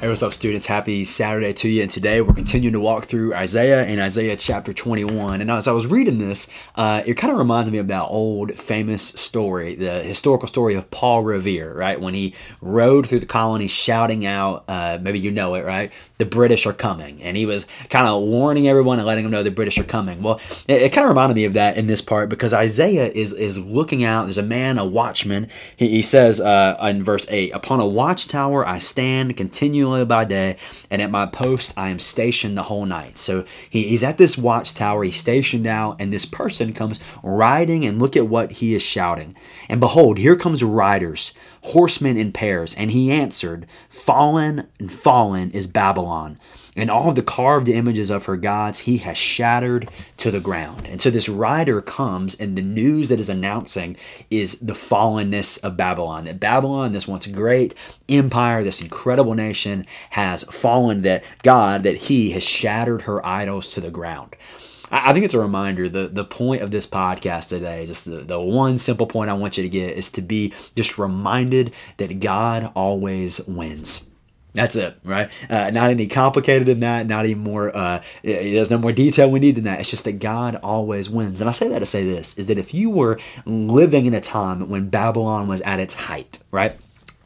Hey, what's up, students? Happy Saturday to you. And today we're continuing to walk through Isaiah and Isaiah chapter 21. And as I was reading this, uh, it kind of reminds me of that old famous story, the historical story of Paul Revere, right? When he rode through the colonies shouting out, uh, maybe you know it, right? The British are coming. And he was kind of warning everyone and letting them know the British are coming. Well, it, it kind of reminded me of that in this part because Isaiah is, is looking out. There's a man, a watchman. He, he says uh, in verse 8, Upon a watchtower I stand continually by day, and at my post I am stationed the whole night. So he, he's at this watchtower, he's stationed out, and this person comes riding, and look at what he is shouting. And behold, here comes riders, horsemen in pairs, and he answered, Fallen and fallen is Babylon and all of the carved images of her gods he has shattered to the ground. And so this rider comes, and the news that is announcing is the fallenness of Babylon. That Babylon, this once great empire, this incredible nation, has fallen, that God, that he has shattered her idols to the ground. I think it's a reminder. The the point of this podcast today, just the, the one simple point I want you to get is to be just reminded that God always wins. That's it, right? Uh, not any complicated than that. Not any more. Uh, there's no more detail we need than that. It's just that God always wins. And I say that to say this: is that if you were living in a time when Babylon was at its height, right?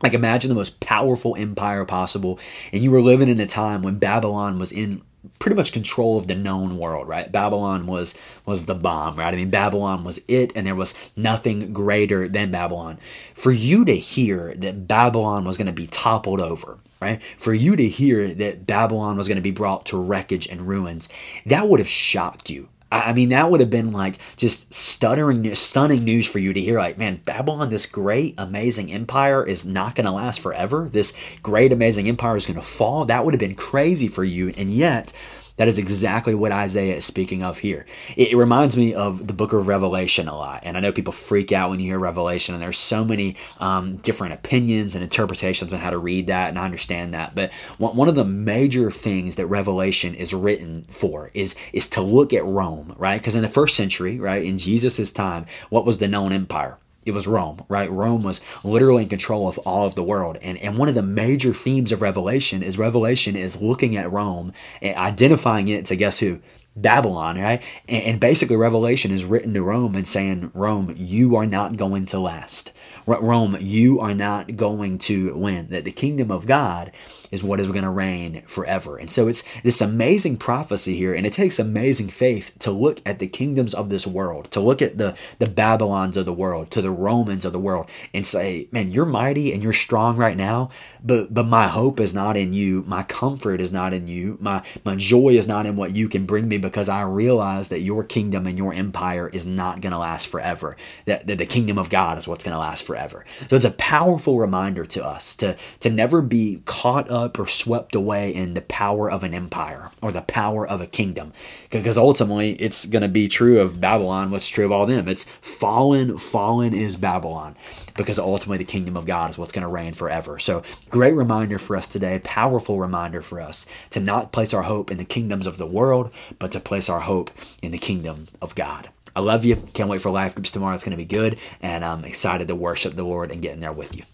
Like imagine the most powerful empire possible, and you were living in a time when Babylon was in pretty much control of the known world, right? Babylon was was the bomb, right? I mean, Babylon was it, and there was nothing greater than Babylon. For you to hear that Babylon was going to be toppled over, right? For you to hear that Babylon was going to be brought to wreckage and ruins, that would have shocked you. I mean, that would have been like just stuttering, stunning news for you to hear. Like, man, Babylon, this great, amazing empire is not going to last forever. This great, amazing empire is going to fall. That would have been crazy for you. And yet, that is exactly what Isaiah is speaking of here. It, reminds me of the book of Revelation a lot. And I know people freak out when you hear Revelation, and there's so many um, different opinions and interpretations on how to read that, and I understand that. But one, one of the major things that Revelation is written for is, is to look at Rome, right? Because in the first century, right, in Jesus' time, what was the known empire? It was Rome, right? Rome was literally in control of all of the world. And, and one of the major themes of Revelation is Revelation is looking at Rome and identifying it to guess who? Babylon, right? And, and basically, Revelation is written to Rome and saying, Rome, you are not going to last. Rome, you are not going to win. That the kingdom of God is what is going to reign forever. And so it's this amazing prophecy here, and it takes amazing faith to look at the kingdoms of this world, to look at the, the Babylons of the world, to the Romans of the world, and say, Man, you're mighty and you're strong right now, but but my hope is not in you, my comfort is not in you, my my joy is not in what you can bring me because I realize that your kingdom and your empire is not going to last forever. That, that the kingdom of God is what's going to last forever. So it's a powerful reminder to us to to never be caught up or swept away in the power of an empire or the power of a kingdom. Because ultimately, it's going to be true of Babylon, what's true of all them. It's fallen, fallen is Babylon. Because ultimately, the kingdom of God is what's going to reign forever. So, great reminder for us today, powerful reminder for us to not place our hope in the kingdoms of the world, but to place our hope in the kingdom of God. I love you. Can't wait for life groups tomorrow. It's going to be good. And I'm excited to worship the Lord and get in there with you.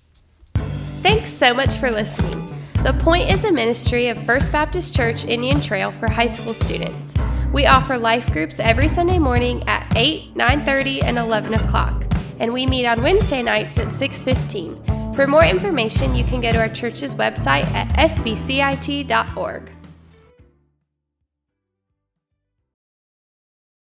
Thanks so much for listening. The Point is a ministry of First Baptist Church Indian Trail for high school students. We offer life groups every Sunday morning at 8, 9:30, and 11 o'clock, and we meet on Wednesday nights at 6:15. For more information, you can go to our church's website at fbcit.org.